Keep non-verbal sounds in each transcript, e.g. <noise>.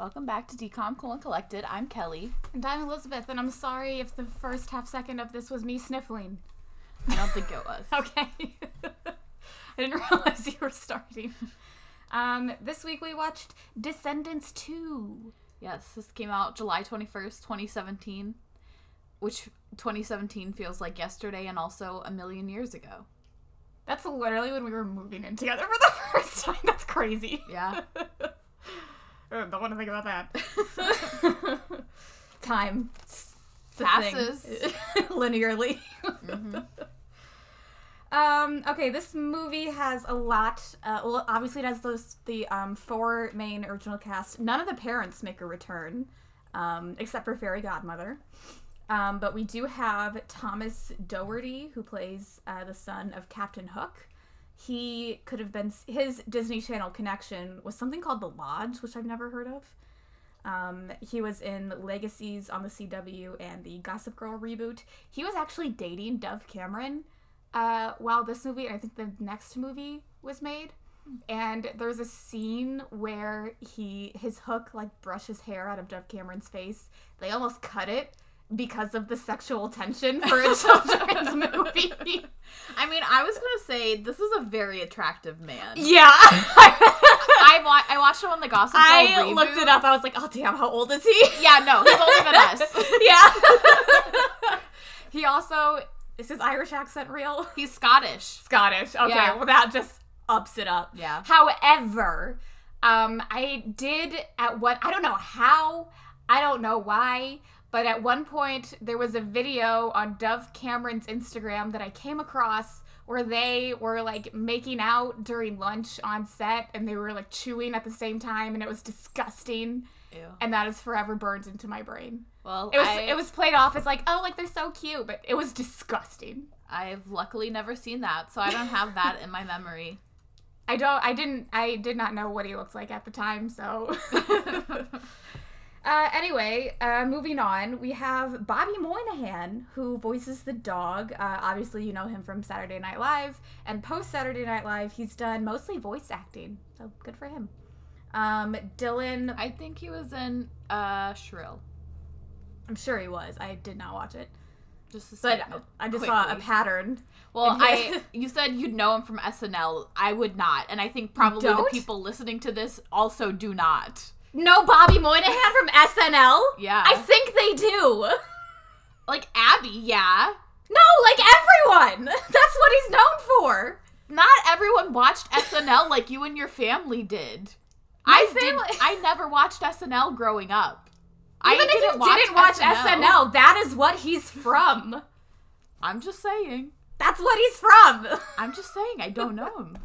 Welcome back to Decom Cool and Collected. I'm Kelly. And I'm Elizabeth, and I'm sorry if the first half second of this was me sniffling. I don't think it was. <laughs> Okay. <laughs> I didn't realize you were starting. Um, this week we watched Descendants 2. Yes, this came out July 21st, 2017, which 2017 feels like yesterday and also a million years ago. That's literally when we were moving in together for the <laughs> first time. That's crazy. Yeah. Don't want to think about that. <laughs> Time it's a thing. Passes. <laughs> linearly. <laughs> Um, okay, this movie has a lot. Uh, well, obviously, it has those the um, four main original cast. None of the parents make a return, um, except for Fairy Godmother. Um, but we do have Thomas Doherty, who plays uh, the son of Captain Hook. He could have been his Disney Channel connection was something called The Lodge, which I've never heard of. Um, he was in Legacies on the CW and the Gossip Girl reboot. He was actually dating Dove Cameron uh, while this movie, and I think the next movie was made. And there's a scene where he his hook like brushes hair out of Dove Cameron's face. They almost cut it because of the sexual tension for a <laughs> children's movie. I mean, I was gonna say this is a very attractive man. Yeah. I wa- I watched him on the Gossip Girl I reboot. looked it up. I was like, oh damn, how old is he? Yeah, no, he's older than us. <laughs> yeah. <laughs> he also is his Irish accent real? He's Scottish. Scottish. Okay, Yeah. well that just ups it up. Yeah. However, um, I did at what I don't know how, I don't know why, but at one point there was a video on Dove Cameron's Instagram that I came across where they were like making out during lunch on set and they were like chewing at the same time and it was disgusting Ew. and that is forever burned into my brain. Well, It was I, it was played off as like, oh, like they're so cute, but it was disgusting. I've luckily never seen that, so I don't have that in my memory. I don't. I didn't. I did not know what he looks like at the time. So. <laughs> uh, anyway, uh, moving on, we have Bobby Moynihan, who voices the dog. Uh, obviously, you know him from Saturday Night Live, and post Saturday Night Live, he's done mostly voice acting. So good for him. Um, Dylan, I think he was in uh Shrill. I'm sure he was. I did not watch it, Just a but I just saw a pattern. Well, I <laughs> you said you'd know him from SNL. I would not, and I think probably the people listening to this also do not. No, Bobby Moynihan from SNL. Yeah. I think they do. Like Abby, yeah. No, like everyone. <laughs> That's what he's known for. Not everyone watched SNL like you and your family did. I family- did. I never watched SNL growing up. I Even if didn't you watch didn't watch SNL. SNL. that is what he's from. I'm just saying. That's what he's from. <laughs> I'm just saying. I don't know him.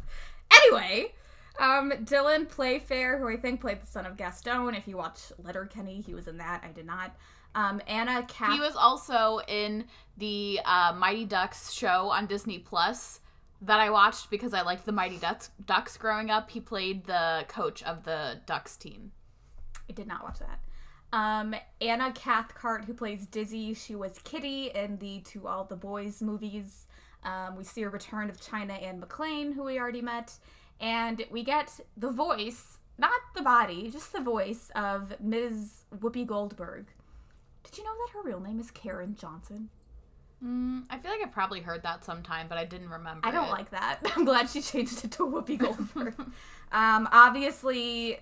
anyway, um, Dylan Playfair, who I think played the son of Gaston. If you watch Letterkenny, he was in that. I did not. Um, Anna Cap. He was also in the uh, Mighty Ducks show on Disney Plus that I watched because I liked the Mighty Ducks, Ducks growing up. He played the coach of the Ducks team. I did not watch that. Um, Anna Cathcart, who plays Dizzy, she was Kitty in the To All the Boys movies. Um, we see a return of China Anne McClain, who we already met, and we get the voice, not the body, just the voice of Ms. Whoopi Goldberg. Did you know that her real name is Karen Johnson? Mm, I feel like I've probably heard that sometime, but I didn't remember. I don't it. like that. <laughs> I'm glad she changed it to Whoopi <laughs> Goldberg. um, obviously,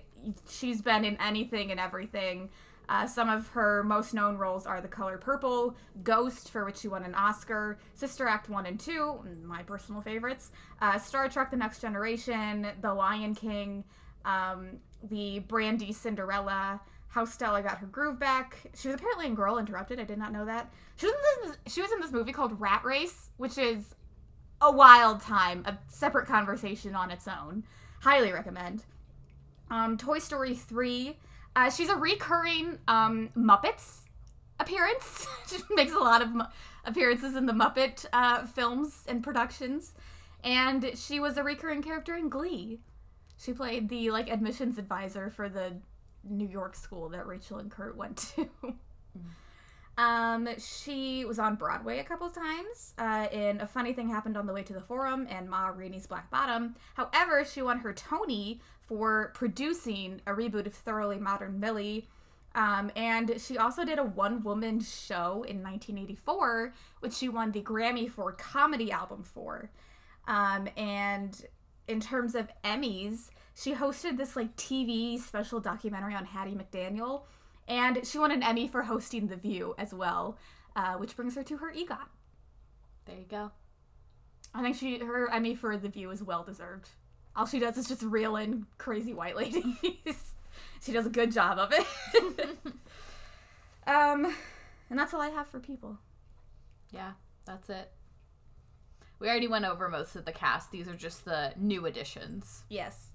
she's been in anything and everything. Uh, some of her most known roles are The Color Purple, Ghost, for which she won an Oscar, Sister Act 1 and 2, my personal favorites, uh, Star Trek The Next Generation, The Lion King, um, the Brandy Cinderella, How Stella Got Her Groove Back. She was apparently in Girl Interrupted. I did not know that. She was in this, she was in this movie called Rat Race, which is a wild time, a separate conversation on its own. Highly recommend. Um, Toy Story 3. Uh, she's a recurring um, Muppets appearance. <laughs> she makes a lot of mu- appearances in the Muppet uh, films and productions. And she was a recurring character in Glee. She played the like admissions advisor for the New York school that Rachel and Kurt went to. Um, she was on Broadway a couple times uh, in A Funny Thing Happened on the Way to the Forum and Ma Rainey's Black Bottom. However, she won her Tony for producing a reboot of Thoroughly Modern Millie. Um, and she also did a one woman show in 1984, which she won the Grammy for Comedy Album for. Um, and in terms of Emmys, she hosted this like TV special documentary on Hattie McDaniel, and she won an Emmy for hosting The View as well, uh, which brings her to her EGOT. There you go. I think she her Emmy for The View is well deserved. All she does is just reel in crazy white ladies. <laughs> she does a good job of it. <laughs> um, and that's all I have for people. Yeah, that's it. We already went over most of the cast. These are just the new additions. Yes.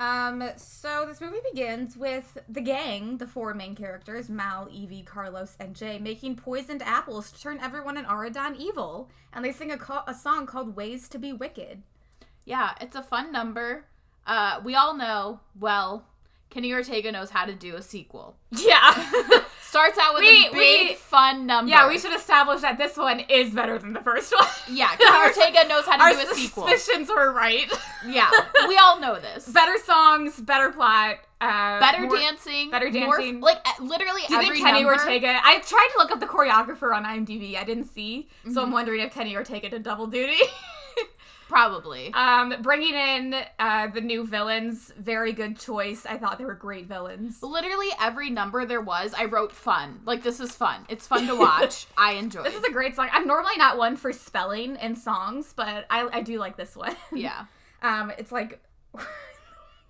Um, so this movie begins with the gang, the four main characters, Mal, Evie, Carlos, and Jay, making poisoned apples to turn everyone in Auradon evil, and they sing a, co- a song called Ways to be Wicked. Yeah, it's a fun number. Uh, we all know, well, Kenny Ortega knows how to do a sequel. <laughs> Yeah. <laughs> Starts out with We- a big we- fun number. yeah, we should establish that this one is better than the first one. <laughs> Yeah, Kenny Our- Ortega knows how to Our do a sequel. suspicions were right. Yeah, we all know this. better songs, better plot, uh, Better more- dancing, better more- dancing. like uh, literally Do you every think Kenny number. Ortega? I tried to look up the choreographer on IMDb. I didn't see, so Mm-hmm. I'm wondering if Kenny Ortega did double duty. Probably. um, bringing in uh, the new villains, very good choice. I thought they were great villains. Literally every number there was, I wrote fun. Like this is fun. It's fun to <laughs> watch. I enjoy. This is a great song. I'm normally not one for spelling in songs, but I, I do like this one. yeah. <laughs> Um, it's like <laughs>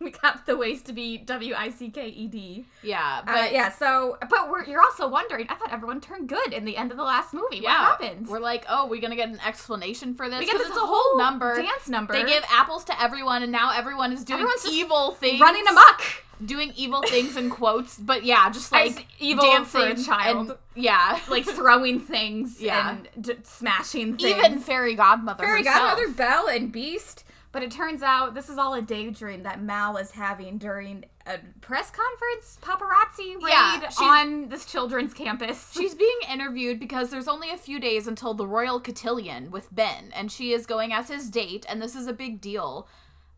<laughs> we got the ways to be W I C K E D. Yeah, but Uh, yeah. So, but we're, you're also wondering. I thought everyone turned good in the end of the last movie. yeah, What happened? We're like, oh, we're gonna get an explanation for this we get because this it's a whole number. dance number. They give apples to everyone, and now everyone is doing Everyone's evil things, running amok. doing evil things in quotes. But yeah, just As like evil dancing for a child. and- yeah, <laughs> like throwing things Yeah. and d- smashing things. even fairy godmother. Fairy herself. Godmother Belle and Beast. But it turns out this is all a daydream that Mal is having during a press conference, paparazzi raid Yeah, on this children's campus. <laughs> She's being interviewed because there's only a few days until the royal cotillion with Ben, and she is going as his date, and this is a big deal.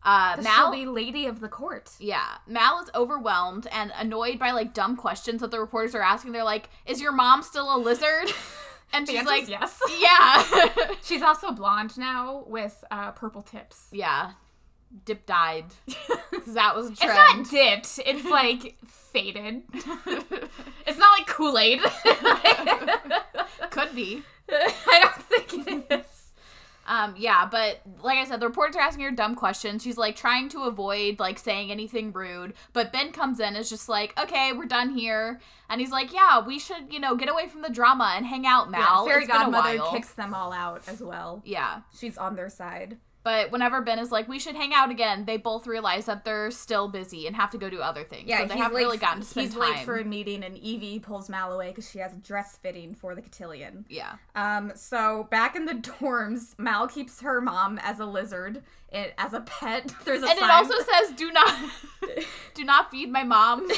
Uh, Mal, be lady of the court. yeah, Mal is overwhelmed and annoyed by like dumb questions that the reporters are asking. They're like, "Is your mom still a lizard?" <laughs> And The she's like, yes. <laughs> "Yeah, <laughs> She's also blonde now with uh, purple tips. yeah." Dip dyed. <laughs> that was a It's not dipped. It's like faded. It's not like Kool Aid. Could be. I don't think it is. Um, yeah, but like I said, the reporters are asking her dumb questions. She's like trying to avoid like saying anything rude. But Ben comes in, is just like, okay, we're done here, and he's like, yeah, we should, you know, get away from the drama and hang out, Mal. Fairy It's Godmother while." kicks them all out as well. Yeah, She's on their side. But whenever Ben is like, we should hang out again, they both realize that they're still busy and have to go do other things. Yeah, so they haven't late, really gotten to spend he's time. He's late for a meeting, and Evie pulls Mal away because she has a dress fitting for the cotillion. yeah, Um, so back in the <laughs> dorms, Mal keeps her mom as a lizard, it, as a pet. <laughs> There's a and sign. it also says, do not, <laughs> do not feed my mom.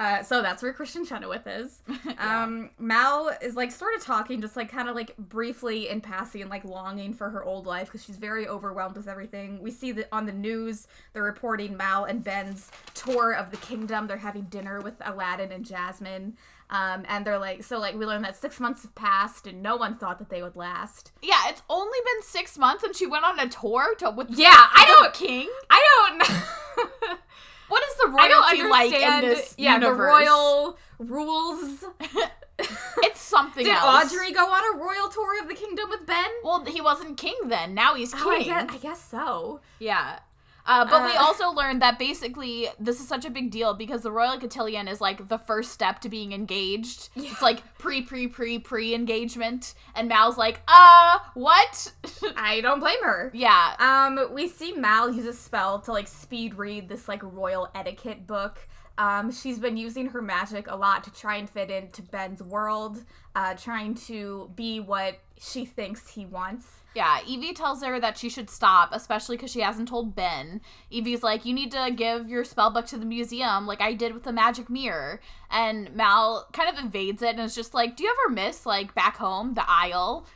Uh, so that's where Kristin Chenoweth is. <laughs> Um, Mal is like sort of talking, just like kind of like briefly in passing, and like longing for her old life because she's very overwhelmed with everything. We see that on the news they're reporting Mal and Ben's tour of the kingdom. They're having dinner with Aladdin and Jasmine. Um, and they're like, so like we learned that six months have passed and no one thought that they would last. yeah, it's only been six months, and she went on a tour to with Yeah, I the don't, king. I don't know. <laughs> What is the royalty like in this yeah, universe? the royal rules. <laughs> It's something Did else. Audrey go on a royal tour of the kingdom with Ben? Well, he wasn't king then. Now he's king. Oh, I guess, I guess so. Yeah. Uh, but we Uh. also learned that basically this is such a big deal because the royal cotillion is like the first step to being engaged. It's like pre pre pre pre engagement, and Mal's like, uh, what? <laughs> I don't blame her. yeah, Um, we see Mal use a spell to like speed read this like royal etiquette book. Um, she's been using her magic a lot to try and fit into Ben's world, uh, trying to be what she thinks he wants. Yeah, Evie tells her that she should stop, especially because she hasn't told Ben. Evie's like, you need to give your spell book to the museum, like I did with the magic mirror. And Mal kind of evades it and is just like, do you ever miss, like, back home, the Isle,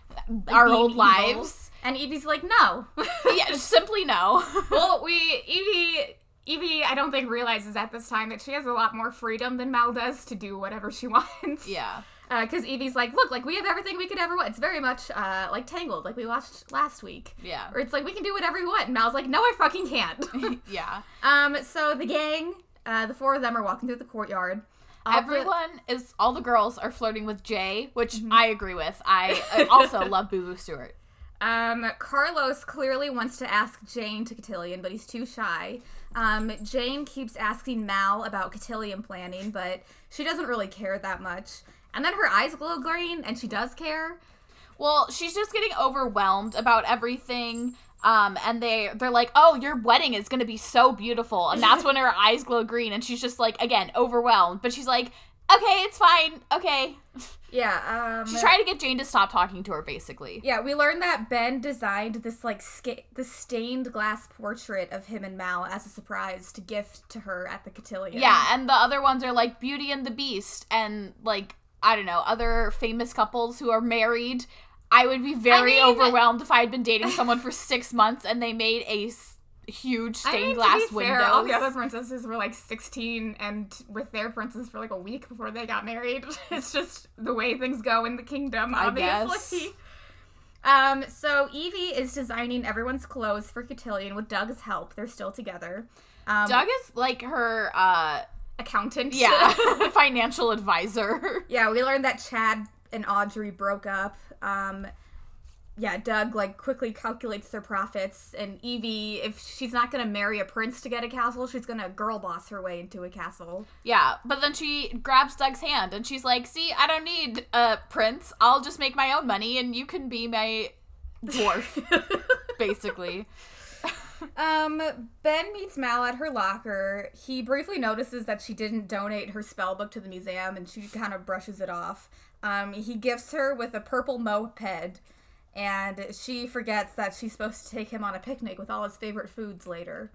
our old evil. lives? And Evie's like, no. <laughs> yeah, simply no. <laughs> well, we Evie Evie, I don't think realizes at this time that she has a lot more freedom than Mal does to do whatever she <laughs> wants. yeah. Because Evie's like, look, like we have everything we could ever want. It's very much uh, like Tangled, like we watched last week. Yeah. Or it's like we can do whatever we want. And Mal's like, no, I fucking can't. <laughs> yeah. um. So the gang, uh, the four of them are walking through the courtyard. All the- Everyone is, all the girls are flirting with Jay, which I agree with. I uh, <laughs> also love Boo Boo Stewart. Um, Carlos clearly wants to ask Jane to Cotillion, but he's too shy. Um, Jane keeps asking Mal about Cotillion planning, but she doesn't really care that much. And then her eyes glow green, and she does care. Well, she's just getting overwhelmed about everything. Um, and they they're like, "Oh, your wedding is gonna be so beautiful," and that's when her eyes glow green, and she's just like, again, overwhelmed. But she's like, "Okay, it's fine. Okay." <laughs> Yeah. Um, She's trying to get Jane to stop talking to her, basically. yeah, we learned that Ben designed this like sca- this stained glass portrait of him and Mal as a surprise to gift to her at the Cotillion. Yeah, and the other ones are like Beauty and the Beast, and like I don't know, other famous couples who are married. I would be very mean- overwhelmed if I had been dating someone for six months and they made a huge I stained mean, glass to be windows. fair, all the other princesses were like 16 and with their princes for like a week before they got married. <laughs> it's just the way things go in the kingdom, I obviously. Um, so Evie is designing everyone's clothes for Cotillion with Doug's help. They're still together. Um, Doug is like her, uh, accountant. yeah, <laughs> <laughs> financial advisor. yeah, we learned that Chad and Audrey broke up. Um, yeah, Doug like quickly calculates their profits, and Evie, if she's not gonna marry a prince to get a castle, she's gonna girl boss her way into a castle. Yeah, but then she grabs Doug's hand and she's like, "See, I don't need a prince. I'll just make my own money, and you can be my dwarf." <laughs> basically. <laughs> Um, Ben meets Mal at her locker. He briefly notices that she didn't donate her spell book to the museum and she kind of brushes it off. Um, he gifts her with a purple moped and she forgets that she's supposed to take him on a picnic with all his favorite foods later.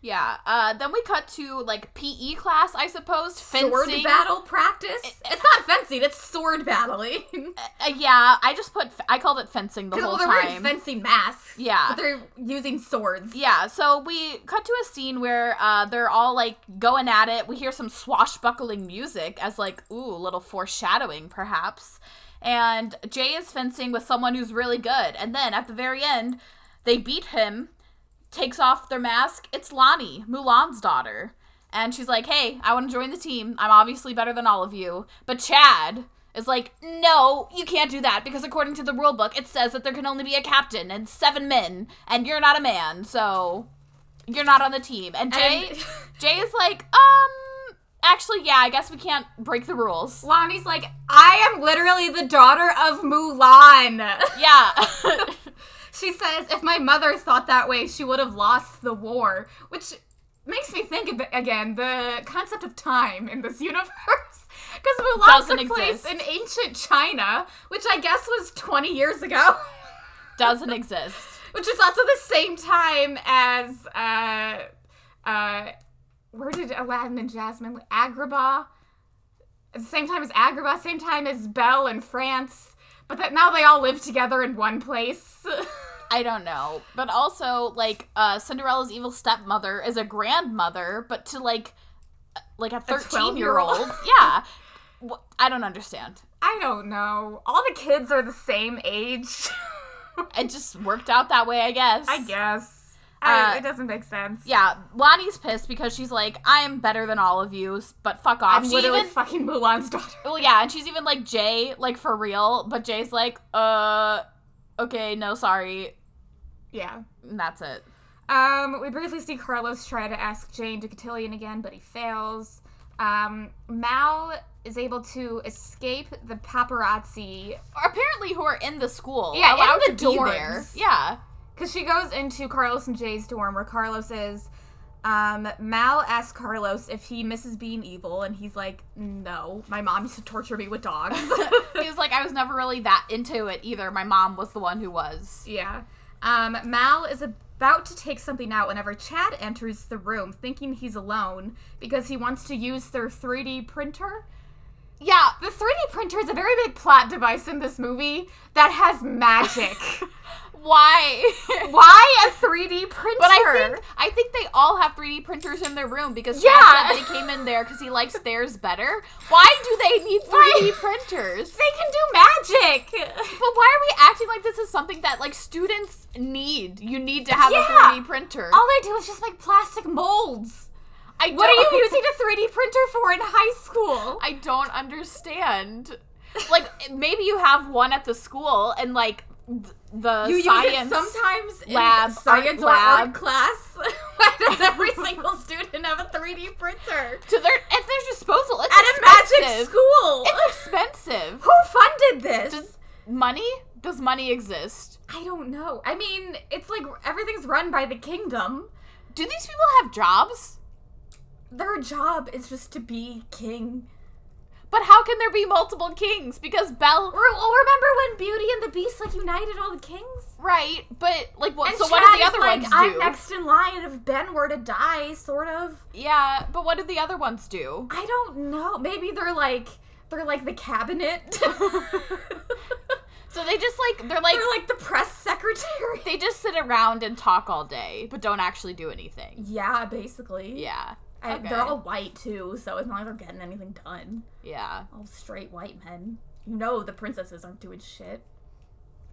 Yeah. Uh, then we cut to like PE class, I suppose. Fencing. Sword battle practice? It's not fencing, it's sword battling. Uh, <laughs> yeah, I just put. I called it fencing the well, whole they're wearing time. fencing masks. Yeah. But they're using swords. Yeah, so we cut to a scene where uh, they're all like going at it. We hear some swashbuckling music as like, ooh, a little foreshadowing perhaps. And Jay is fencing with someone who's really good. And then at the very end, they beat him, takes off their mask. It's Lonnie, Mulan's daughter. And she's like, hey, I want to join the team. I'm obviously better than all of you. But Chad is like, no, you can't do that because according to the rule book, it says that there can only be a captain and seven men, and you're not a man, so you're not on the team. And Jay, And- <laughs> Jay is like, um, actually, yeah, I guess we can't break the rules. Lonnie's like, I am literally the daughter of Mulan. <laughs> Yeah. She says, if my mother thought that way, she would have lost the war. Which makes me think of, again, the concept of time in this <laughs> universe. Because Mulan Doesn't took place exist. in ancient China, which I guess was 20 years ago. <laughs> Doesn't exist. which is also the same time as, uh, uh, where did Aladdin and Jasmine, Agrabah? At the same time as Agrabah, same time as Belle in France. But that now they all live together in one place. <laughs> I don't know. But also, like, uh, Cinderella's evil stepmother is a grandmother, but to like, uh, like a 13 year old. 12-year-old? Yeah. I don't understand. I don't know. All the kids are the same age. <laughs> It just worked out that way, I guess. I guess. Uh, I, it doesn't make sense. Yeah, Lonnie's pissed because she's like, I am better than all of you, but fuck off. I'm she literally even, fucking Mulan's daughter. well, yeah, and she's even like Jay, like for real, but Jay's like, uh, okay, no, sorry, Yeah. and that's it. Um, we briefly see Carlos try to ask Jane to Cotillion again, but he fails. Um, Mal is able to escape the paparazzi Apparently, who are in the school, Yeah, in the to be there. dorms. Yeah, because she goes into Carlos and Jay's dorm where Carlos is. Um, Mal asks Carlos if he misses being evil, and he's like, "No, my mom used to torture me with dogs." <laughs> he was like, I was never really that into it either. My mom was the one who was. yeah. Um, Mal is about to take something out whenever Chad enters the room, thinking he's alone because he wants to use their 3D printer. Yeah, The 3D printer is a very big plot device in this movie that has magic. <laughs> why? <laughs> Why a 3D printer? But I think I think they all have 3D printers in their room because Yeah. They came in there because he likes theirs better. Why do they need 3D Why? <laughs> printers? they can do magic. <laughs> But why are we acting like this is something that like students need? You need to have Yeah. a 3D printer. All they do is just make plastic molds. I What are you using a 3D printer for in high school? I don't understand. Like maybe you have one at the school and like the You science use it sometimes lab, in science lab. class. <laughs> Why does every single student have a 3D printer? to their at their disposal. It's At a magic expensive. school. It's expensive. Who funded this? Does money? Does money exist? I don't know. I mean, it's like everything's run by the kingdom. Do these people have jobs? Their job is just to be king. But how can there be multiple kings? Because Belle, well, remember when Beauty and the Beast like united all the kings? right? But like, what? And so Chad what do the other like, ones do? I'm next in line if Ben were to die, sort of. Yeah, but what do the other ones do? I don't know. Maybe they're like they're like the cabinet. <laughs> <laughs> So they just like they're like they're like the press secretary. they just sit around and talk all day, but don't actually do anything. Yeah, basically. Yeah. I, okay. They're all white too, so it's not like they're getting anything done. Yeah. All straight white men. You know the princesses aren't doing shit.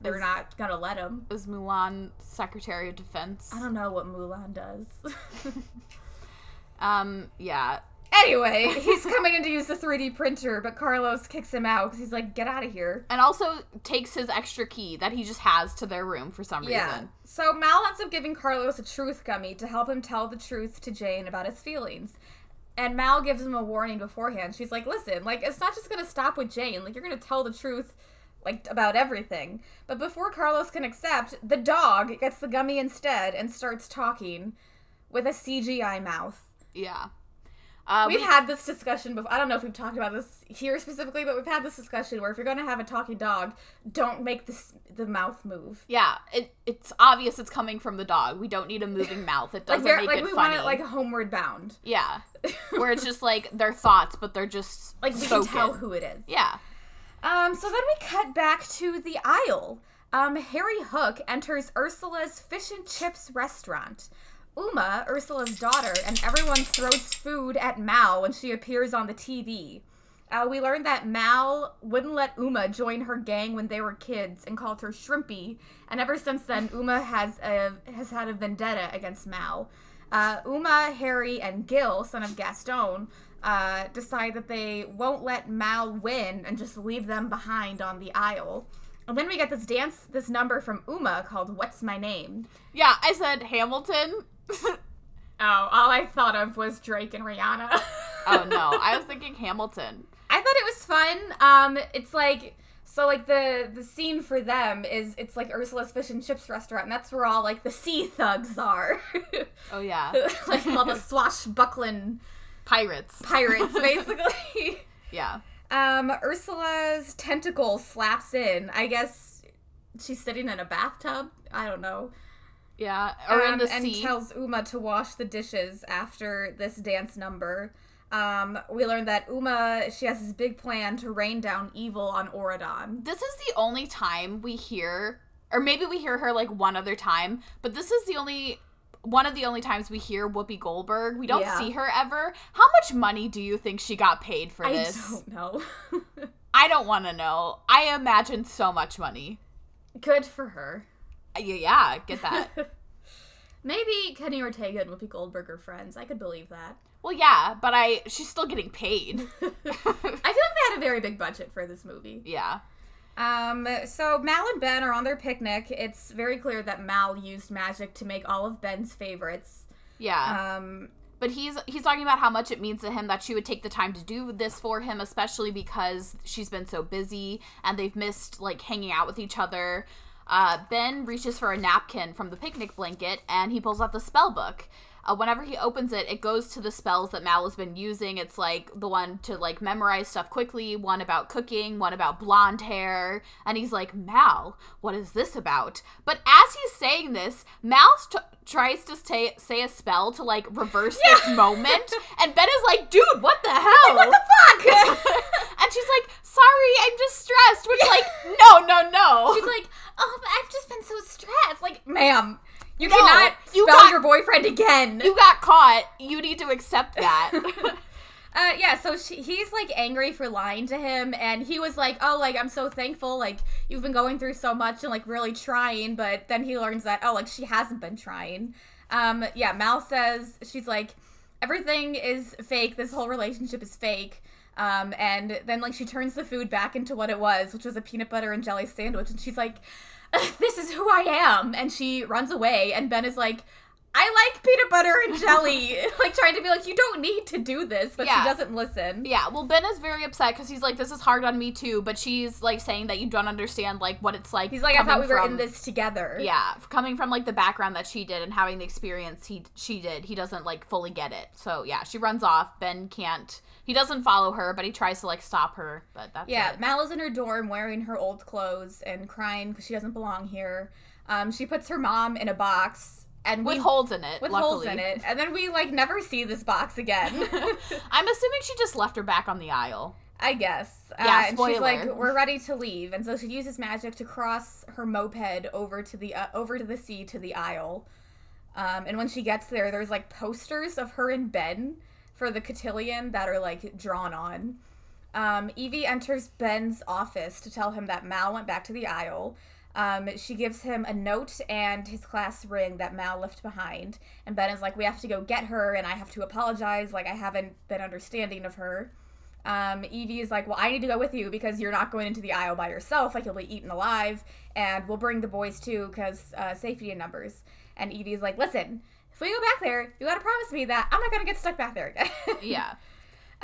They're Is- not gonna let them. Is Mulan Secretary of Defense? I don't know what Mulan does. <laughs> <laughs> Um. Yeah. Anyway, <laughs> he's coming in to use the 3D printer, but Carlos kicks him out because he's like, "Get out of here." And also takes his extra key that he just has to their room for some reason. So Mal ends up giving Carlos a truth gummy to help him tell the truth to Jane about his feelings. And Mal gives him a warning beforehand. She's like, listen, like, it's not just gonna stop with Jane. Like, you're gonna tell the truth, like, about everything. But before Carlos can accept, the dog gets the gummy instead and starts talking with a CGI mouth. Yeah. Uh, We've we- had this discussion before. I don't know if we've talked about this here specifically, but we've had this discussion where if you're gonna have a talking dog, don't make this the mouth move. yeah. It, it's obvious it's coming from the dog. We don't need a moving <laughs> mouth. It doesn't they're- make like it we funny. want it like homeward bound. yeah. <laughs> Where it's just like their thoughts, but they're just Like we spoken. can tell who it is. Yeah. Um, so then we cut back to the Isle. Um, Harry Hook enters Ursula's fish and chips restaurant. Uma, Ursula's daughter, and everyone throws food at Mal when she appears on the TV. Uh, we learned that Mal wouldn't let Uma join her gang when they were kids and called her Shrimpy, and ever since then, Uma has a has had a vendetta against Mal. Uh, Uma, Harry, and Gil, son of Gaston, uh, decide that they won't let Mal win and just leave them behind on the Isle. And then we get this dance, this number from Uma called "What's My Name." Yeah. I said Hamilton. Oh, all I thought of was Drake and Rihanna. oh no, <laughs> I was thinking Hamilton. I thought it was fun. Um, it's like so like the the scene for them is it's like Ursula's fish and chips restaurant, and that's where all like the sea thugs are, <laughs> Oh yeah. <laughs> like all the swashbuckling Pirates. pirates, basically. Yeah. Um, Ursula's tentacle slaps in. I guess she's sitting in a bathtub. I don't know. Yeah. Or in Um, the and sea. tells Uma to wash the dishes after this dance number. Um, we learned that Uma she has this big plan to rain down evil on Auradon. this is the only time we hear or maybe we hear her like one other time but this is the only one of the only times we hear whoopi goldberg we don't Yeah. see her ever how much money do you think she got paid for I this <laughs> I don't know. i don't want to know i imagine so much money Good for her. Uh, yeah, yeah get that <laughs> Maybe Kenny Ortega and Whoopi Goldberg are friends. I could believe that. well yeah but i she's still getting paid <laughs> I <laughs> feel like they had a very big budget for this movie. yeah Um, so Mal and Ben are on their picnic. It's very clear that Mal used magic to make all of Ben's favorites. yeah Um, but he's he's talking about how much it means to him that she would take the time to do this for him especially because she's been so busy and they've missed like hanging out with each other uh, ben reaches for a napkin from the picnic blanket and he pulls out the spell book Uh, whenever he opens it, it goes to the spells that Mal has been using. It's like the one to like memorize stuff quickly, one about cooking, one about blonde hair. And he's like, Mal, what is this about? But as he's saying this, Mal st- tries to say, say a spell to like reverse this moment. <laughs> And Ben is like, dude, what the hell? What the fuck? <laughs> and she's like, sorry, I'm just stressed. Which, like, <laughs> no, no, no. She's like, oh, but I've just been so stressed. Like, ma'am, you No, cannot you spell got- your boyfriend again. you got caught. You need to accept that. <laughs> Uh, yeah, so she, he's like angry for lying to him, and he was like, "Oh, like I'm so thankful, like you've been going through so much and like really trying." But then he learns that oh, like she hasn't been trying. Um, yeah, Mal says she's like, everything is fake. This whole relationship is fake. Um, and then like she turns the food back into what it was, which was a peanut butter and jelly sandwich, and she's like, <laughs> "This is who I am," and she runs away. And Ben is like. I like peanut butter and jelly. <laughs> like trying to be like, you don't need to do this, but Yeah. she doesn't listen. yeah, well, Ben is very upset because he's like, this is hard on me too. But she's like saying that you don't understand like what it's like. He's like, I thought we were from- in this together. Yeah, coming from like the background that she did and having the experience he she did, he doesn't like fully get it. So yeah, she runs off. Ben can't. He doesn't follow her, but he tries to like stop her. But that's Yeah, it. Mal is in her dorm wearing her old clothes and crying because she doesn't belong here. Um, she puts her mom in a box and with we, holes in it. with luckily. holes in it, and then we like never see this box again. <laughs> <laughs> I'm assuming she just left her back on the Isle. I guess. Yeah, uh, and she's like, "We're ready to leave," and so she uses magic to cross her moped over to the uh, over to the sea to the Isle. Um, and when she gets there, there's like posters of her and Ben for the cotillion that are like drawn on. Um, Evie enters Ben's office to tell him that Mal went back to the Isle. Um, she gives him a note and his class ring that Mal left behind. And Ben is like, We have to go get her, and I have to apologize. Like, I haven't been understanding of her. Um, Evie is like, Well, I need to go with you because you're not going into the Isle by yourself. Like, you'll be eaten alive. And we'll bring the boys too because uh, safety in numbers. And Evie is like, Listen, if we go back there, you gotta promise me that I'm not gonna get stuck back there again. <laughs> Yeah.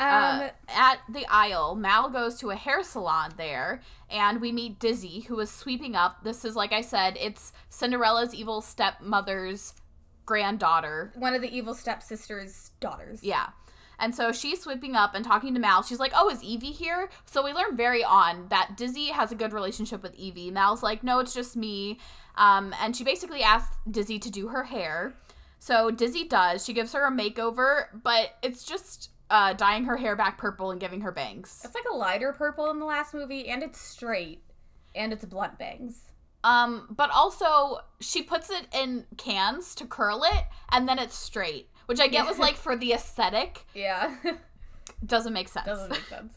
Um, Uh, at the Isle, Mal goes to a hair salon there, and we meet Dizzy, who is sweeping up. This is, like I said, it's Cinderella's evil stepmother's granddaughter. one of the evil stepsister's daughters. Yeah. And so she's sweeping up and talking to Mal. She's like, Oh, is Evie here? So we learn very on that Dizzy has a good relationship with Evie. Mal's like, No, it's just me. Um, and she basically asks Dizzy to do her hair. So Dizzy does. She gives her a makeover, but it's just uh, dyeing her hair back purple and giving her bangs. It's like a lighter purple in the last movie, and it's straight, and it's blunt bangs. Um, but also she puts it in cans to curl it, and then it's straight, which I get was like for the aesthetic. <laughs> Yeah, <laughs> Doesn't make sense. doesn't make sense.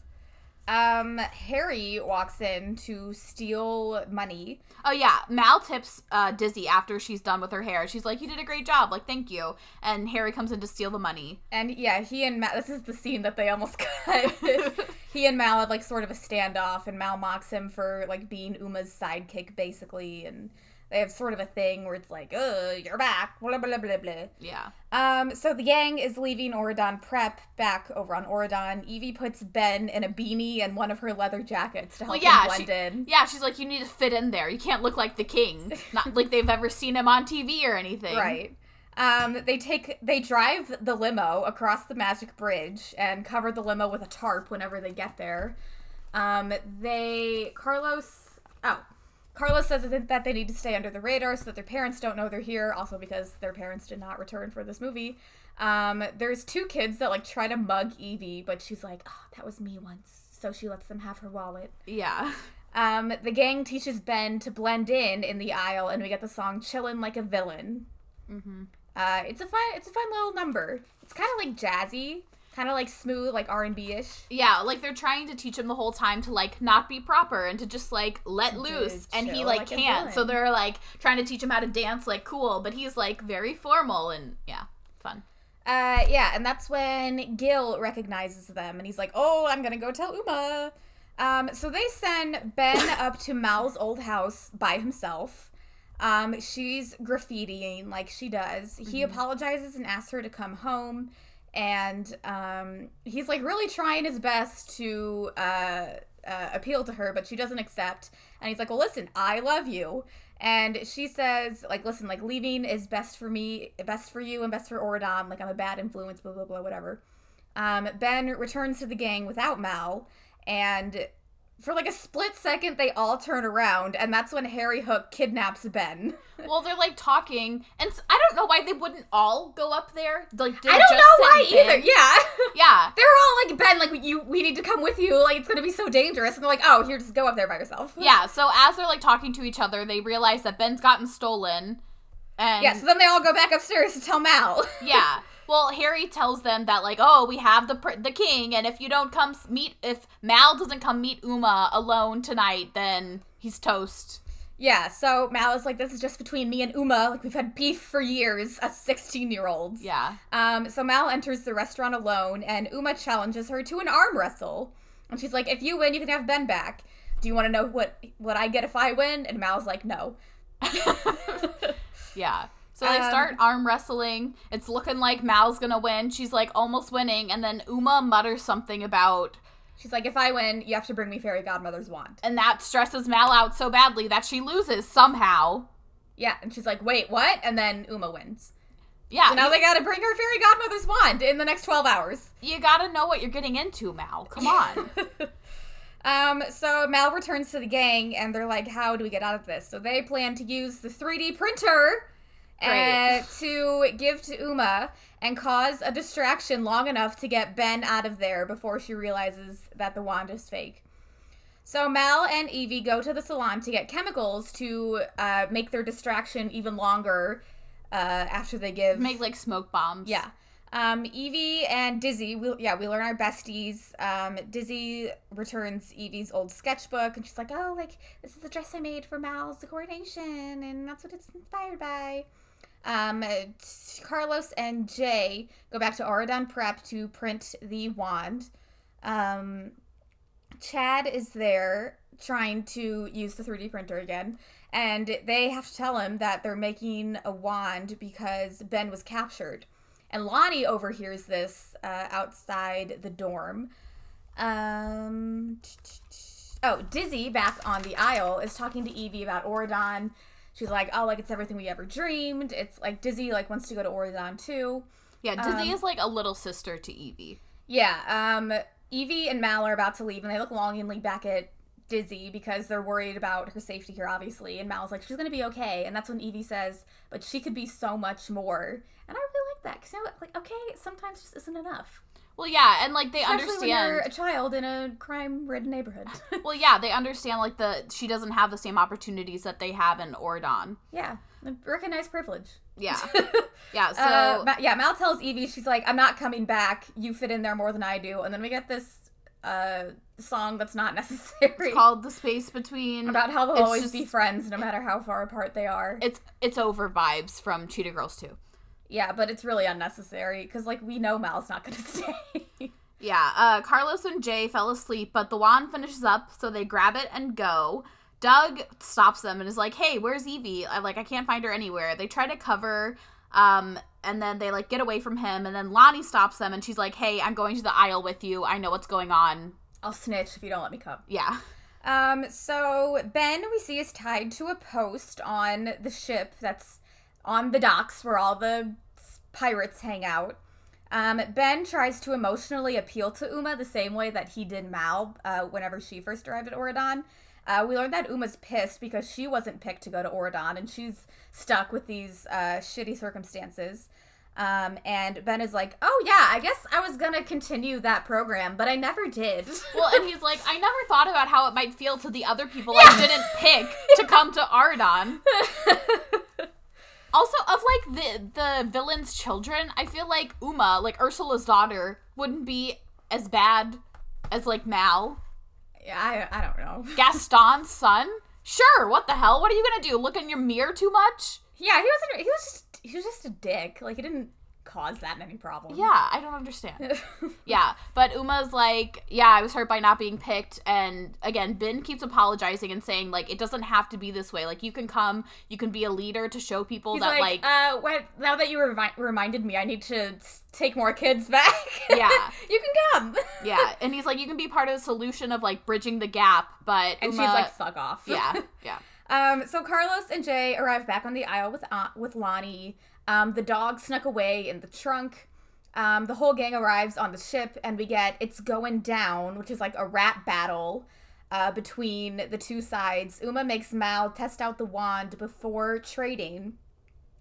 Um, Harry walks in to steal money. Oh yeah, Mal tips uh, Dizzy after she's done with her hair. She's like, "You did a great job. Like, thank you." And Harry comes in to steal the money. And yeah, he and Mal. This is the scene that they almost <laughs> cut. <laughs> he and Mal have like sort of a standoff, and Mal mocks him for like being Uma's sidekick, basically. And they have sort of a thing where it's like, oh, you're back." Blah blah blah blah. Yeah. Um, so the gang is leaving Auradon Prep back over on Auradon. Evie puts Ben in a beanie and one of her leather jackets to help Well, yeah, him blend she- in. Yeah, she's like, "You need to fit in there. You can't look like the king. Not like they've ever seen him on TV or anything." Right. Um, they take they drive the limo across the magic bridge and cover the limo with a tarp whenever they get there. Um, they Carlos oh Carlos says that that they need to stay under the radar so that their parents don't know they're here. Also because their parents did not return for this movie. Um, there's two kids that like try to mug Evie, but she's like, "Oh, that was me once." So she lets them have her wallet. Yeah. Um, the gang teaches Ben to blend in in the Isle, and we get the song "Chillin' Like a Villain." Mm-hmm. Uh, it's a fun, it's a fun little number. It's kind of like jazzy, kind of like smooth, like R and B ish. Yeah, like they're trying to teach him the whole time to like not be proper and to just like let loose, and he like like can't. So they're like trying to teach him how to dance like cool, but he's like very formal and yeah, fun. Uh, yeah, and that's when Gil recognizes them, and he's like, "Oh, I'm gonna go tell Uma." Um, so they send Ben <laughs> up to Mal's old house by himself. Um, she's graffitiing like she does. He apologizes and asks her to come home, and um, he's like really trying his best to uh, uh, appeal to her, but she doesn't accept. And he's like, "Well, listen, I love you." And she says, like, listen, like, leaving is best for me, best for you, and best for Auradon. Like, I'm a bad influence, blah, blah, blah, whatever. Um, ben returns to the gang without Mal, and for like a split second, they all turn around, and that's when Harry Hook kidnaps Ben. <laughs> Well, they're like talking, and i don't know why they wouldn't all go up there. Like, did I don't know why Ben? either. Yeah. <laughs> Yeah, they were all like, Ben, like, you, we need to come with you. Like, it's gonna be so dangerous. And they're like, oh, here, just go up there by yourself. <laughs> yeah. So as they're like talking to each other, they realize that Ben's gotten stolen, and Yeah, so then they all go back upstairs to tell Mal. yeah. Well, Harry tells them that like, oh, we have the pr- the king, and if you don't come meet, if Mal doesn't come meet Uma alone tonight, then he's toast. Yeah, so Mal is like, this is just between me and Uma. Like, we've had beef for years as 16 year olds. Yeah. Um, so Mal enters the restaurant alone, and Uma challenges her to an arm wrestle. And she's like, if you win, you can have Ben back. Do you want to know what, what I get if I win? And Mal's like, no. <laughs> Yeah. So they Um, start arm wrestling. It's looking like Mal's gonna win. She's like almost winning, and then Uma mutters something about, She's like, if I win, you have to bring me Fairy Godmother's wand. and that stresses Mal out so badly that she loses somehow. Yeah, and she's like, wait, what? And then Uma wins. Yeah. So now they gotta bring her Fairy Godmother's wand in the next 12 hours. you gotta know what you're getting into, Mal. Come on. <laughs> um, so Mal returns to the gang, and they're like, "How do we get out of this?" So they plan to use the 3D printer uh, to give to Uma and cause a distraction long enough to get Ben out of there before she realizes that the wand is fake. So Mal and Evie go to the salon to get chemicals to uh, make their distraction even longer. Uh, after they give Make like smoke bombs. yeah. Um, Evie and Dizzy, we, yeah, we learn our besties. Um, Dizzy returns Evie's old sketchbook, and she's like, "Oh, like this is the dress I made for Mal's coronation, and that's what it's inspired by." Um, Carlos and Jay go back to Auradon Prep to print the wand. Um, Chad is there trying to use the 3D printer again, and they have to tell him that they're making a wand because Ben was captured. And Lonnie overhears this uh, outside the dorm. Um, oh, Dizzy back on the Isle is talking to Evie about Auradon. She's like, "Oh, like it's everything we ever dreamed." It's like Dizzy like wants to go to Auradon too. Yeah, Dizzy Um, is like a little sister to Evie. Yeah, um, Evie and Mal are about to leave, and they look longingly back at Dizzy because they're worried about her safety here, obviously. And Mal's like, she's gonna be okay. And that's when Evie says, but she could be so much more. And I really like that because, you know, like, okay, sometimes just isn't enough. Well, yeah, and like they Especially when you're a child in a crime-ridden neighborhood. <laughs> Well, yeah, they understand like the she doesn't have the same opportunities that they have in Auradon. yeah, recognize privilege. Yeah, <laughs> yeah. So uh, Ma- yeah, Mal tells Evie, she's like, I'm not coming back. You fit in there more than I do. And then we get this uh, song that's not <laughs> necessary. it's called the space between. about how they'll always just- be friends no matter how far apart they are. it's it's over vibes from Cheetah Girls too. Yeah, but it's really unnecessary because like we know Mal's not gonna <laughs> stay. Yeah, uh, Carlos and Jay fell asleep, but the wand finishes up, so they grab it and go. Doug stops them and is like, "Hey, where's Evie? I like I can't find her anywhere." They try to cover, um, and then they like get away from him, and then Lonnie stops them and she's like, "Hey, I'm going to the Isle with you. I know what's going on." I'll snitch if you don't let me come. Yeah, Um, so Ben we see is tied to a post on the ship that's on the docks where all the pirates hang out. Um, ben tries to emotionally appeal to Uma the same way that he did Mal uh, whenever she first arrived at Auradon. Uh, we learned that Uma's pissed because she wasn't picked to go to Auradon and she's stuck with these uh, shitty circumstances. Um, and Ben is like, oh yeah, I guess I was gonna continue that program, but I never did. <laughs> well, and he's like, "I never thought about how it might feel to the other people I didn't pick to <laughs> come to Auradon." <laughs> Also, of like the the villain's children, I feel like Uma, like Ursula's daughter, wouldn't be as bad as like Mal. yeah, I, I don't know. <laughs> Gaston's son? Sure, what the hell? What are you gonna do? Look in your mirror too much? Yeah, he wasn't. He was just. He was just a dick. Like he didn't cause that many problems. Yeah, I don't understand. <laughs> yeah, but Uma's like, yeah, I was hurt by not being picked, and again, Ben keeps apologizing and saying like it doesn't have to be this way. Like you can come, you can be a leader to show people He's that like, like, uh, what, now that you revi- reminded me, I need to take more kids back. Yeah. <laughs> you can come. <laughs> yeah, and he's like, you can be part of the solution of like bridging the gap, but And Uma, she's like, fuck off. yeah, yeah. Um, so Carlos and Jay arrive back on the Isle with uh, with Lonnie. Um, the dog snuck away in the trunk. Um, the whole gang arrives on the ship, and we get "It's Going Down," which is like a rap battle uh, between the two sides. Uma makes Mal test out the wand before trading,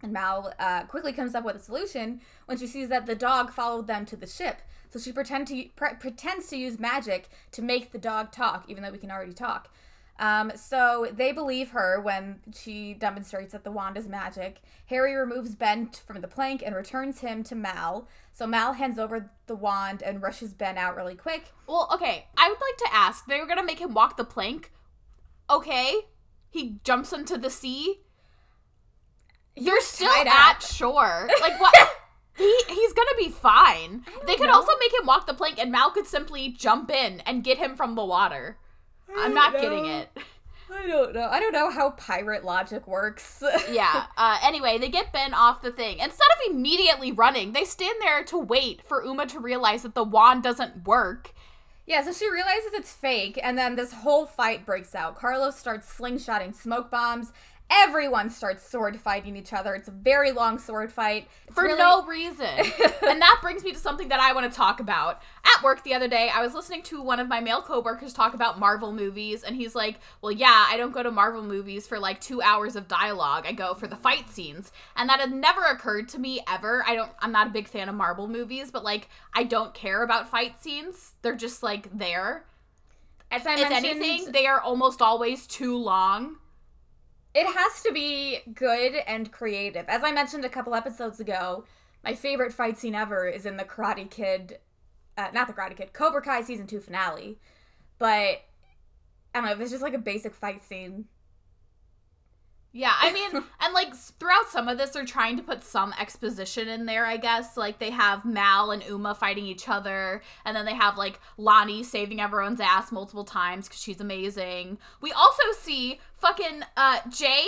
and Mal uh, quickly comes up with a solution when she sees that the dog followed them to the ship. So she pretend to pre- pretends to use magic to make the dog talk, even though we can already talk. Um, so they believe her when she demonstrates that the wand is magic. Harry removes Ben from the plank and returns him to Mal. So Mal hands over the wand and rushes Ben out really quick. Well, okay. I would like to ask. They were gonna make him walk the plank. Okay. He jumps into the sea. You're, still tied at up. shore. <laughs> Like what? he he's gonna be fine. They could know. also make him walk the plank, and Mal could simply jump in and get him from the water. I'm not getting it. I don't know. I don't know how pirate logic works. <laughs> Yeah. Uh, anyway, they get Ben off the thing. Instead of immediately running, they stand there to wait for Uma to realize that the wand doesn't work. Yeah, so she realizes it's fake, and then this whole fight breaks out. Carlos starts slingshotting smoke bombs. Everyone starts sword fighting each other. It's a very long sword fight. It's for really- no reason. <laughs> and that brings me to something that I want to talk about. At work the other day, I was listening to one of my male coworkers talk about Marvel movies, and he's like, Well, yeah, I don't go to Marvel movies for like two hours of dialogue. I go for the fight scenes. And that had never occurred to me ever. I don't I'm not a big fan of Marvel movies, but like I don't care about fight scenes. They're just like there. As I If mentioned, anything, they are almost always too long. It has to be good and creative. As I mentioned a couple episodes ago, my favorite fight scene ever is in the Karate Kid, uh, not the Karate Kid, Cobra Kai season two finale. But I don't know, if it's just like a basic fight scene. Yeah, I mean, <laughs> and like throughout some of this, they're trying to put some exposition in there, I guess. Like they have Mal and Uma fighting each other, and then they have like Lonnie saving everyone's ass multiple times because she's amazing. We also see fucking uh, Jay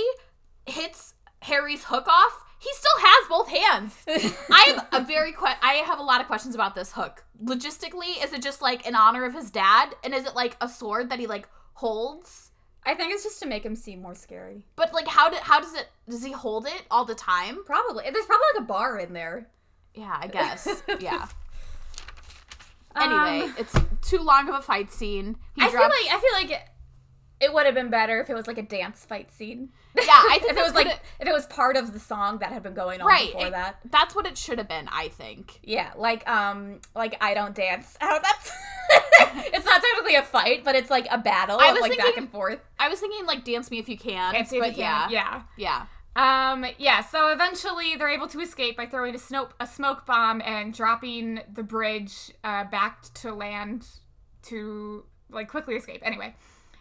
hits Harry's hook off. He still has both hands. I'm a very que- I have a lot of questions about this hook. Logistically, is it just like in honor of his dad, and is it like a sword that he like holds? I think it's just to make him seem more scary. But like, how did how does it? Does he hold it all the time? Probably. There's probably like a bar in there. Yeah, I guess. <laughs> yeah. Um, Anyway, it's too long of a fight scene. He I feel like I feel like it, it would have been better if it was like a dance fight scene. Yeah, I think <laughs> if it was like if it was part of the song that had been going on right. before it- that. That's what it should have been. I think. Yeah, like um, like I don't dance. Oh, that's <laughs> <laughs> it's not technically a fight, but it's like a battle, I of, was like back and forth. I was thinking like "Dance Me If You Can," Dance Me If but You Can, yeah, yeah. yeah, Um, yeah, so eventually they're able to escape by throwing a smoke a smoke bomb and dropping the bridge uh, back to land to like quickly escape. Anyway,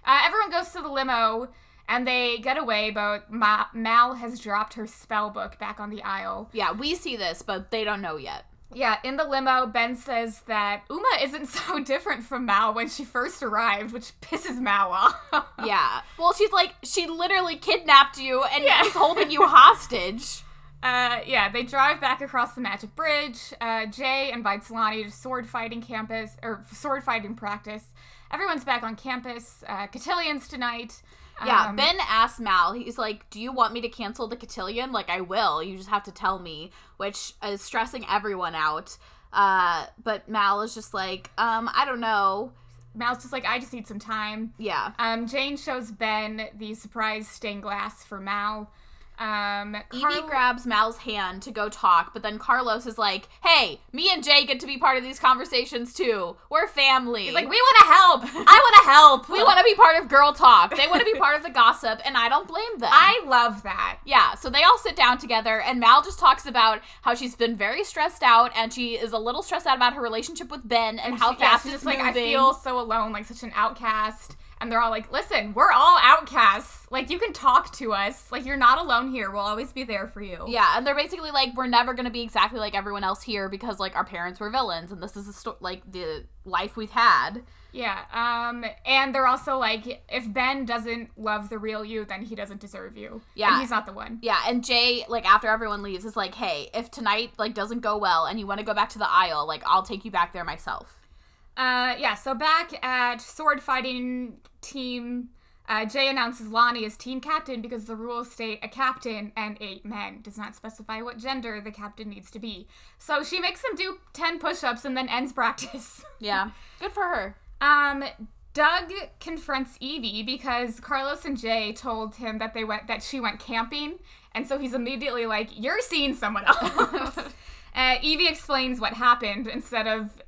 uh, everyone goes to the limo and they get away, but Ma- Mal has dropped her spell book back on the Isle. yeah. We see this, but they don't know yet. Yeah, in the limo, Ben says that Uma isn't <laughs> so different from Mal when she first arrived, which pisses Mal off. <laughs> Yeah. Well, she's like she literally kidnapped you and Yeah. is holding you hostage. <laughs> Uh, yeah, they drive back across the magic bridge. Uh, Jay invites Lonnie to sword fighting campus or sword fighting practice. Everyone's back on campus. Uh, cotillions tonight. Yeah, Um, Ben asks Mal, he's like, Do you want me to cancel the cotillion? Like, I will. You just have to tell me, which is stressing everyone out. Uh, but Mal is just like, um, I don't know. Mal's just like, I just need some time. Yeah. Um, Jane shows Ben the surprise stained glass for Mal. Um, Evie grabs Mal's hand to go talk, but then Carlos is like, Hey, me and Jay get to be part of these conversations too. We're family. He's like, we want to help. <laughs> I want to help. we want to be part of girl talk. They want to be <laughs> part of the gossip, and I don't blame them. I love that. Yeah, so they all sit down together, and Mal just talks about how she's been very stressed out, and she is a little stressed out about her relationship with Ben and, how she- yeah, fast she's it's just like I feel so alone, like such an outcast. And they're all like, "Listen, we're all outcasts. Like you can talk to us. Like you're not alone here. We'll always be there for you." Yeah, and they're basically like, we're never gonna be exactly like everyone else here because like our parents were villains, and this is a sto- like the life we've had. Yeah. Um. And they're also like, if Ben doesn't love the real you, then he doesn't deserve you. Yeah. And he's not the one. Yeah, and Jay, like after everyone leaves, is like, hey, if tonight like doesn't go well and you want to go back to the Isle, like I'll take you back there myself. Uh. Yeah. So back at sword fighting team. Uh, Jay announces Lonnie as team captain because the rules state a captain and eight men. Does not specify what gender the captain needs to be. So she makes him do 10 push ups and then ends <laughs> practice. Yeah. Good for her. Um, Doug confronts Evie because Carlos and Jay told him that they went that she went camping, and so he's immediately like, "You're seeing someone else." <laughs> uh, Evie explains what happened instead of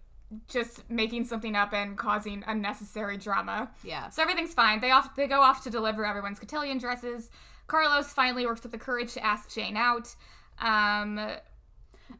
just making something up and causing unnecessary drama. Yeah. So everything's fine. They off they go off to deliver everyone's cotillion dresses. Carlos finally works up the courage to ask Jane out. Um,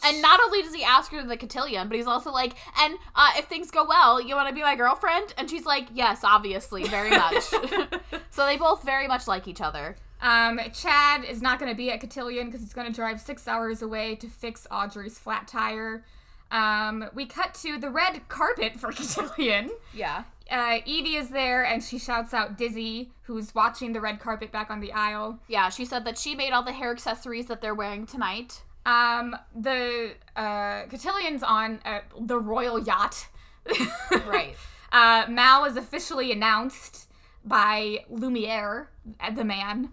And not only does he ask her to the cotillion, but he's also like, and uh, if things go well, you want to be my girlfriend? And she's like, yes, obviously, very much. <laughs> <laughs> so they both very much like each other. Um, Chad is not going to be at Cotillion because he's going to drive six hours away to fix Audrey's flat tire. Um, we cut to the red carpet for <laughs> Cotillion. Yeah. Uh, Evie is there and she shouts out Dizzy, who's watching the red carpet back on the Isle. Yeah, she said that she made all the hair accessories that they're wearing tonight. Um, the uh, Cotillion's on uh, the royal yacht. <laughs> Right. Uh, Mal is officially announced by Lumiere, uh, the man.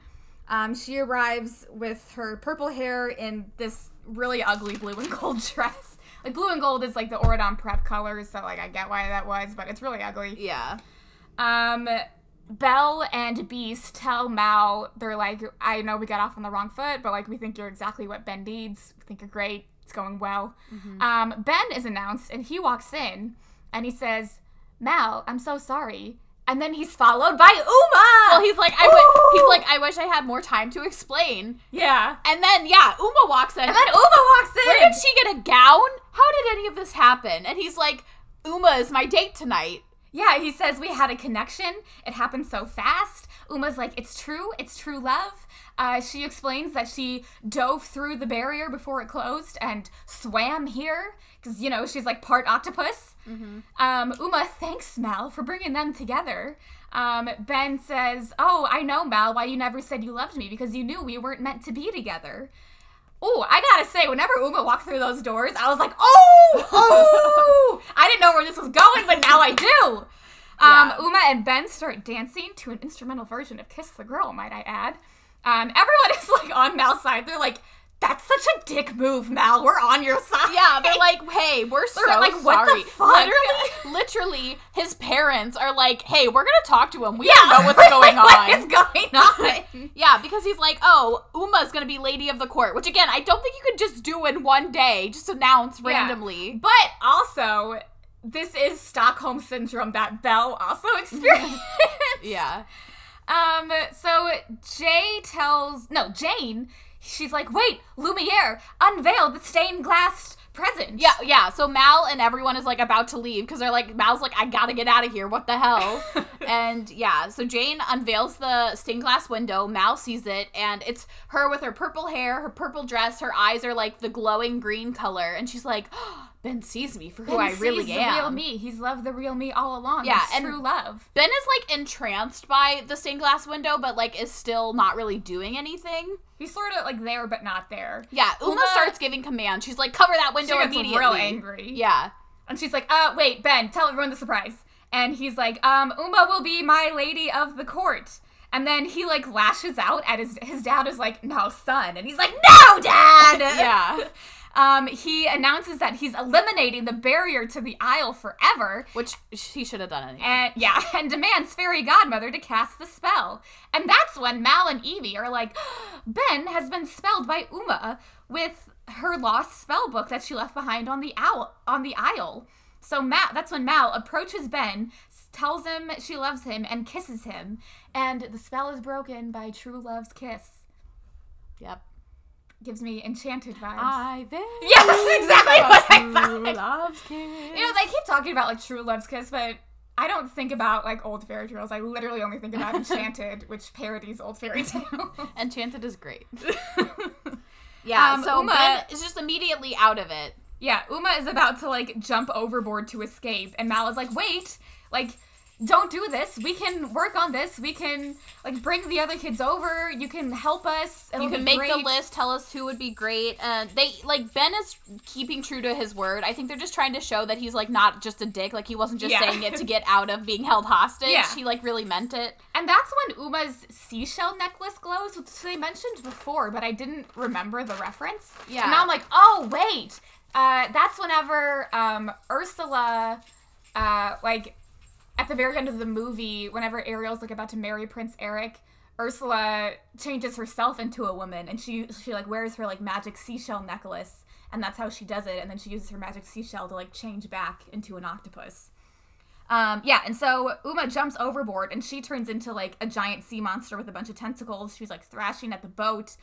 Um, she arrives with her purple hair in this really ugly blue and gold <laughs> dress. Like blue and gold is like the Auradon prep colors, so like I get why that was, but it's really ugly. Yeah. Um, Belle and Beast tell Mal they're like, I know we got off on the wrong foot, but like we think you're exactly what Ben needs. We think you're great. It's going well. Um, Ben is announced, and he walks in, and he says, "Mal, I'm so sorry." And then he's followed by Uma. Well, he's like, I w- he's like, I wish I had more time to explain. yeah. And then, yeah, Uma walks in. And then Uma walks in. Where did she get a gown? How did any of this happen? And he's like, Uma is my date tonight. Yeah, he says we had a connection. It happened so fast. Uma's like, it's true. It's true love. Uh, she explains that she dove through the barrier before it closed and swam here because you know she's like part octopus. Um, Uma thanks Mal for bringing them together. Um, ben says, "Oh, I know Mal. Why you never said you loved me because you knew we weren't meant to be together." Oh, I gotta say, whenever Uma walked through those doors, I was like, oh, oh! <laughs> I didn't know where this was going, but now I do. Um, Yeah. Uma and Ben start dancing to an instrumental version of "Kiss the Girl," might I add. Um, everyone <laughs> is like on Mal's side. They're like, "That's such a dick move, Mal. We're on your side." Yeah, they're like, hey, we're so They're like, what the sorry. fuck? Literally, literally, his parents are like, hey, we're gonna talk to him. We yeah, don't know what's <laughs> going what is on. going on? yeah, because he's like, oh, Uma's gonna be lady of the court, which again, I don't think you could just do in one day, just announce Yeah. randomly. But also, this is Stockholm syndrome that Belle also <laughs> experienced. <laughs> Yeah. Um, so Jay tells no Jane. She's like, wait, Lumiere, unveil the stained glass present. Yeah, yeah. So Mal and everyone is like about to leave because they're like, Mal's like, I gotta get out of here. What the hell? <laughs> and yeah, so Jane unveils the stained glass window. Mal sees it, and it's her with her purple hair, her purple dress. Her eyes are like the glowing green color, and she's like, <gasps> oh, Ben sees me for who I Ben really am. The real me. He's loved the real me all along. Yeah, It's and- true love. Ben is like entranced by the stained glass window, but like is still not really doing anything. He's sort of like there but not there. Yeah, Uma, Uma- starts giving commands. She's like, cover that She window gets immediately. real angry. Yeah. And she's like, uh, wait, Ben, tell everyone the surprise. And he's like, um, Uma will be my lady of the court. And then he like lashes out at his his dad is like, no, son. And he's like, no, dad. Yeah. <laughs> Um, he announces that he's eliminating the barrier to the Isle forever. Which he should have done anyway. And yeah, <laughs> and demands fairy godmother to cast the spell. And that's when Mal and Evie are like, <gasps> Ben has been spelled by Uma with her lost spell book that she left behind on the owl on the Isle. So Mal, that's when Mal approaches Ben, tells him she loves him, and kisses him. And the spell is broken by true love's kiss. Yep. Gives me enchanted vibes. I yeah, <laughs> that's exactly what I thought. loves You know, they keep talking about like true love's kiss, but I don't think about like old fairy tales. I literally only think about <laughs> Enchanted, which parodies old fairy tales. <laughs> Enchanted is great. Yeah, Um, so Uma- Ben is just immediately out of it. yeah, Uma is about to like jump overboard to escape, and Mal is like, "Wait, like." Don't do this. We can work on this. We can like bring the other kids over. You can help us. You can make the list, tell us who would be great. And they like Ben is keeping true to his word. I think they're just trying to show that he's like not just a dick. Like he wasn't just Yeah. saying it to get out of being held hostage. Yeah. He like really meant it. And that's when Uma's seashell necklace glows, which they mentioned before, but I didn't remember the reference. Yeah. And now I'm like, oh wait, uh, that's whenever um, Ursula, uh, like, at the very end of the movie, whenever Ariel's like about to marry Prince Eric, Ursula changes herself into a woman, and she she like wears her like magic seashell necklace, and that's how she does it. And then she uses her magic seashell to like change back into an octopus. Um, yeah, and so Uma jumps overboard and she turns into like a giant sea monster with a bunch of tentacles. She's like thrashing at the boat,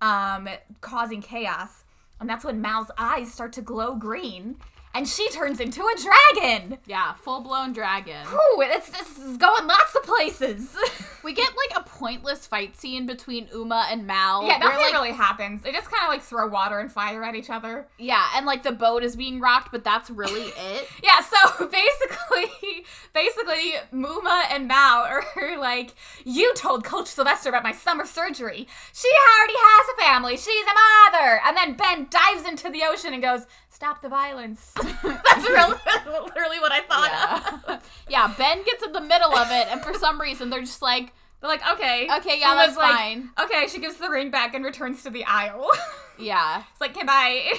um, causing chaos. And that's when Mal's eyes start to glow green and she turns into a dragon. Yeah, full blown dragon. Ooh, it's this is going lots of places. <laughs> We get like a pointless fight scene between Uma and Mal. yeah, where, nothing like, really happens. They just kind of like throw water and fire at each other. Yeah, and like the boat is being rocked, but that's really <laughs> it. Yeah, so <laughs> basically, basically, Muma and Mao are like, you told Coach Sylvester about my summer surgery. She already has a family. She's a mother. And then Ben dives into the ocean and goes, stop the violence. <laughs> <laughs> That's really, literally what I thought. Yeah. <laughs> yeah, Ben gets in the middle of it, and for some reason they're just like, They're like, okay. Okay, yeah, that's like, fine. Okay, she gives the ring back and returns to the Isle. yeah, it's like, okay, bye.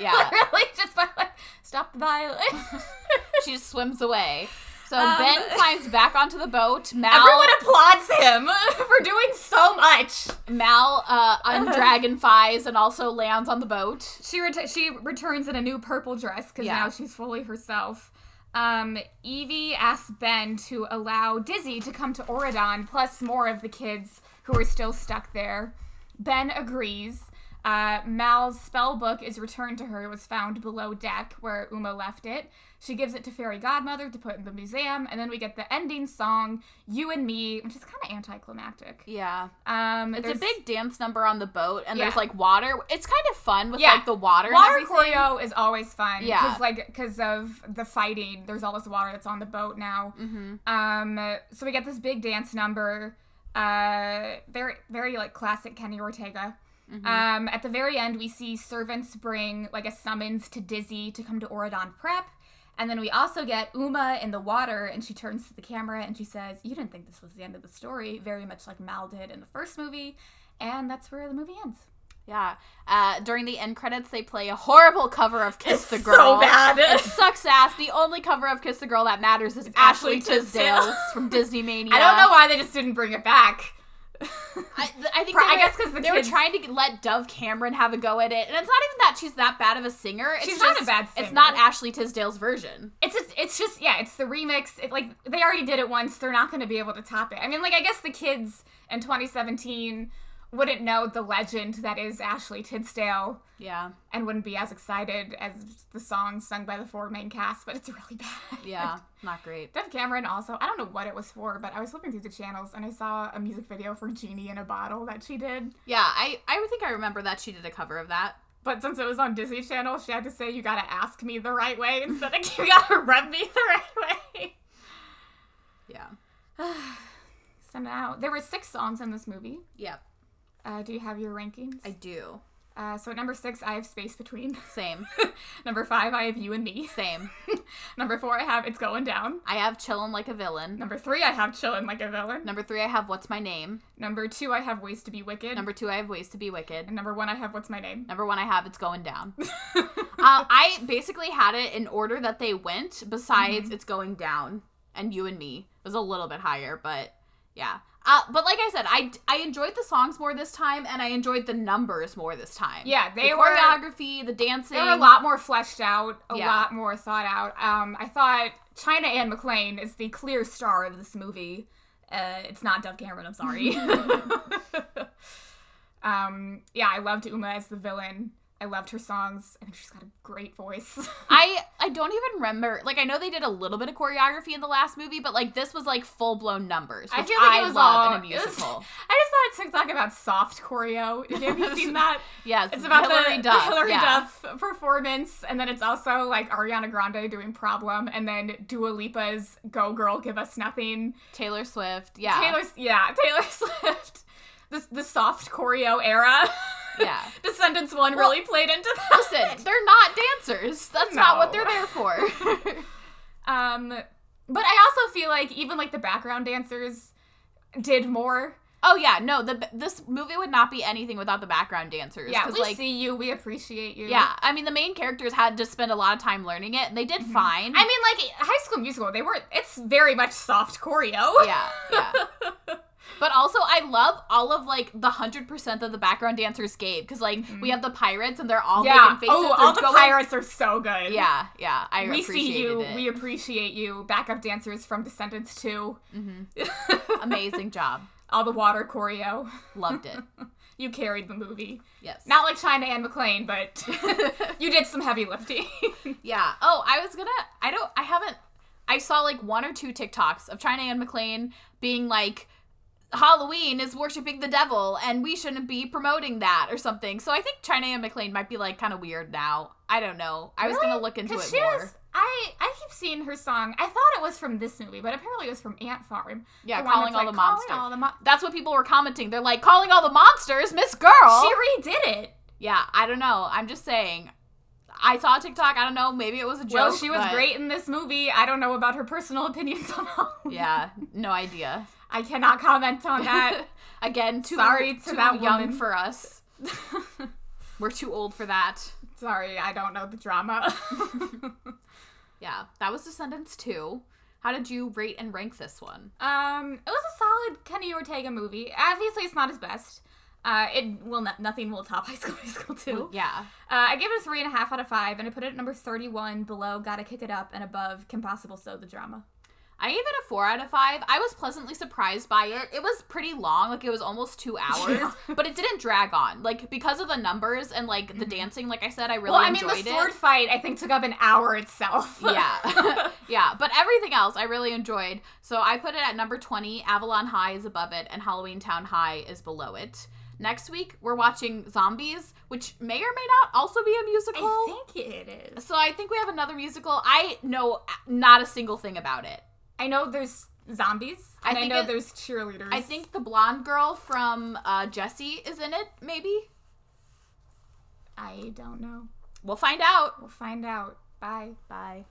yeah. really, just by like, stop the violence. she just swims away. So Um, Ben <laughs> climbs back onto the boat. Mal, Everyone applauds him <laughs> for doing so much. Mal uh, <laughs> undragonfies and also lands on the boat. She ret- she returns in a new purple dress because Yeah. now she's fully herself. Um, Evie asks Ben to allow Dizzy to come to Auradon, plus more of the kids who are still stuck there. Ben agrees. Uh, Mal's spell book is returned to her. It was found below deck where Uma left it. She gives it to Fairy Godmother to put in the museum, and then we get the ending song, "You and Me," which is kind of anticlimactic. Yeah, Um, it's a big dance number on the boat, and there's like water. It's kind of fun with Yeah. like the water. Water choreo is always fun. Yeah. Because like because of the fighting, there's all this water that's on the boat now. Mm-hmm. Um, so we get this big dance number. Uh, very very like classic Kenny Ortega. Mm-hmm. Um, at the very end, we see servants bring like a summons to Dizzy to come to Auradon Prep. And then we also get Uma in the water, and she turns to the camera and she says, You didn't think this was the end of the story, very much like Mal did in the first movie. And that's where the movie ends. Yeah. Uh, during the end credits, they play a horrible cover of "Kiss the Girl." so Girl." bad. It sucks ass. The only cover of "Kiss the Girl" that matters is Ashley Ashley Tisdale. Tisdale's from <laughs> Disney Mania. I don't know why they just didn't bring it back. I, <laughs> I think Pro- they I guess because the they kids- were trying to let Dove Cameron have a go at it, and it's not even that she's that bad of a singer. It's She's just, not a bad singer. It's not Ashley Tisdale's version. It's just, it's just yeah, it's the remix. It, like they already did it once, they're not going to be able to top it. I mean, like I guess the kids in 2017 wouldn't know the legend that is Ashley Tisdale Yeah, and wouldn't be as excited as the song sung by the four main cast, but it's really <laughs> bad. yeah, not great. Dove Cameron also, I don't know what it was for, but I was flipping through the channels and I saw a music video for Genie in a Bottle that she did. Yeah, I I think I remember that she did a cover of that. But since it was on Disney Channel, she had to say, you gotta ask me the right way instead of <laughs> you gotta rub me the right way. Yeah, <sighs> So now, there were six songs in this movie. yeah, Uh, do you have your rankings? I do. Uh, so at number six, I have Space Between. Same, number five, I have You and Me. same. number four, I have It's Going Down. I have "Chillin' Like a Villain." Number three, I have Chillin' Like a Villain. Number three, I have "What's My Name." Number two, I have Ways to Be Wicked. Number two, I have "Ways to Be Wicked." and number one, I have What's My Name. Number one, I have "It's Going Down." uh, I basically had it in order that they went. Besides, "It's Going Down" and "You and Me" was a little bit higher, but yeah. Uh, but like I said, I, I enjoyed the songs more this time, and I enjoyed the numbers more this time. Yeah, they the were- choreography, the dancing. They were a lot more fleshed out, a Yeah. lot more thought out. Um, I thought China Anne McClain is the clear star of this movie. Uh, it's not Dove Cameron, I'm sorry. <laughs> <laughs> um, yeah, I loved Uma as the villain. I loved her songs. I think she's got a great voice. <laughs> I I don't even remember. Like I know they did a little bit of choreography in the last movie, but like this was like full blown numbers. I feel like I it was all in a it was- musical. I just saw a TikTok about soft choreo. Have you seen that? yes, It's about Hilary the, Duff. the Hilary yeah. Duff performance, and then it's also like Ariana Grande doing "Problem," and then Dua Lipa's "Go Girl, Give Us Nothing." Taylor Swift. Yeah. Taylor, yeah, <laughs> Taylor Swift. The, the soft choreo era. <laughs> <laughs> Yeah. Descendants one really played into that. Listen, <laughs> they're not dancers. That's not what they're there for. <laughs> Um, but I also feel like even like the background dancers did more. oh yeah, no, the this movie would not be anything without the background dancers. Yeah, we like see you, we appreciate you. yeah, I mean the main characters had to spend a lot of time learning it, and they did fine. Mm-hmm. I mean, like High School Musical, they weren't. It's very much soft choreo. yeah, yeah. But also, I love all of like the hundred percent of the background dancers gave because like we have the pirates and they're all Mm-hmm. Yeah. making faces. Oh, all the going- pirates are so good. Yeah, yeah. I We see you. it. We appreciate you. Backup dancers from Descendants 2. Amazing job. <laughs> all the water choreo. Loved it. <laughs> You carried the movie. Yes. Not like China Anne McClain, but <laughs> you did some heavy lifting. Yeah. Oh, I was gonna. I don't. I haven't. I saw like one or two TikToks of China Anne McClain being like, Halloween is worshiping the devil, and we shouldn't be promoting that or something. So I think China Anne McClain might be like kind of weird now. I don't know. I was gonna look into it more. she was- I I keep seeing her song. I thought it was from this movie, but apparently it was from Ant Farm. Yeah, The calling all like, the monsters. Calling all the mon- That's what people were commenting. They're like calling all the monsters, Miss Girl. She redid it. yeah, I don't know. I'm just saying. I saw a TikTok. I don't know. Maybe it was a joke. Well, she was but- great in this movie. I don't know about her personal opinions on <laughs> Halloween. Yeah, no idea. I cannot comment on that. <laughs> Again, too Sorry to too that young woman. for us. <laughs> We're too old for that. Sorry, I don't know the drama. <laughs> Yeah, that was Descendants 2. How did you rate and rank this one? um, it was a solid Kenny Ortega movie. Obviously, it's not his best. Uh, it will not, nothing will top High School Musical 2. Yeah. Uh, I gave it a three and a half out of five, and I put it at number thirty-one, below Gotta Kick It Up, and above Kim Possible So the Drama. I gave it a 4 out of 5. I was pleasantly surprised by it. It was pretty long, like it was almost 2 <laughs> hours, Yeah. but it didn't drag on. Like because of the numbers and like the mm-hmm. dancing, like I said, I really enjoyed it. well, I mean, the sword it. fight I think took up an hour itself. <laughs> yeah. <laughs> yeah, but everything else I really enjoyed. So I put it at number 20. Avalon High is above it and Halloween Town High is below it. Next week, we're watching Zombies, which may or may not also be a musical. I think it is. So I think we have another musical. I know uh, not a single thing about it. I know there's zombies, and I, think know it- there's cheerleaders. I think the blonde girl from uh, Jessie is in it, maybe. I don't know. We'll find out. We'll find out. Bye. Bye.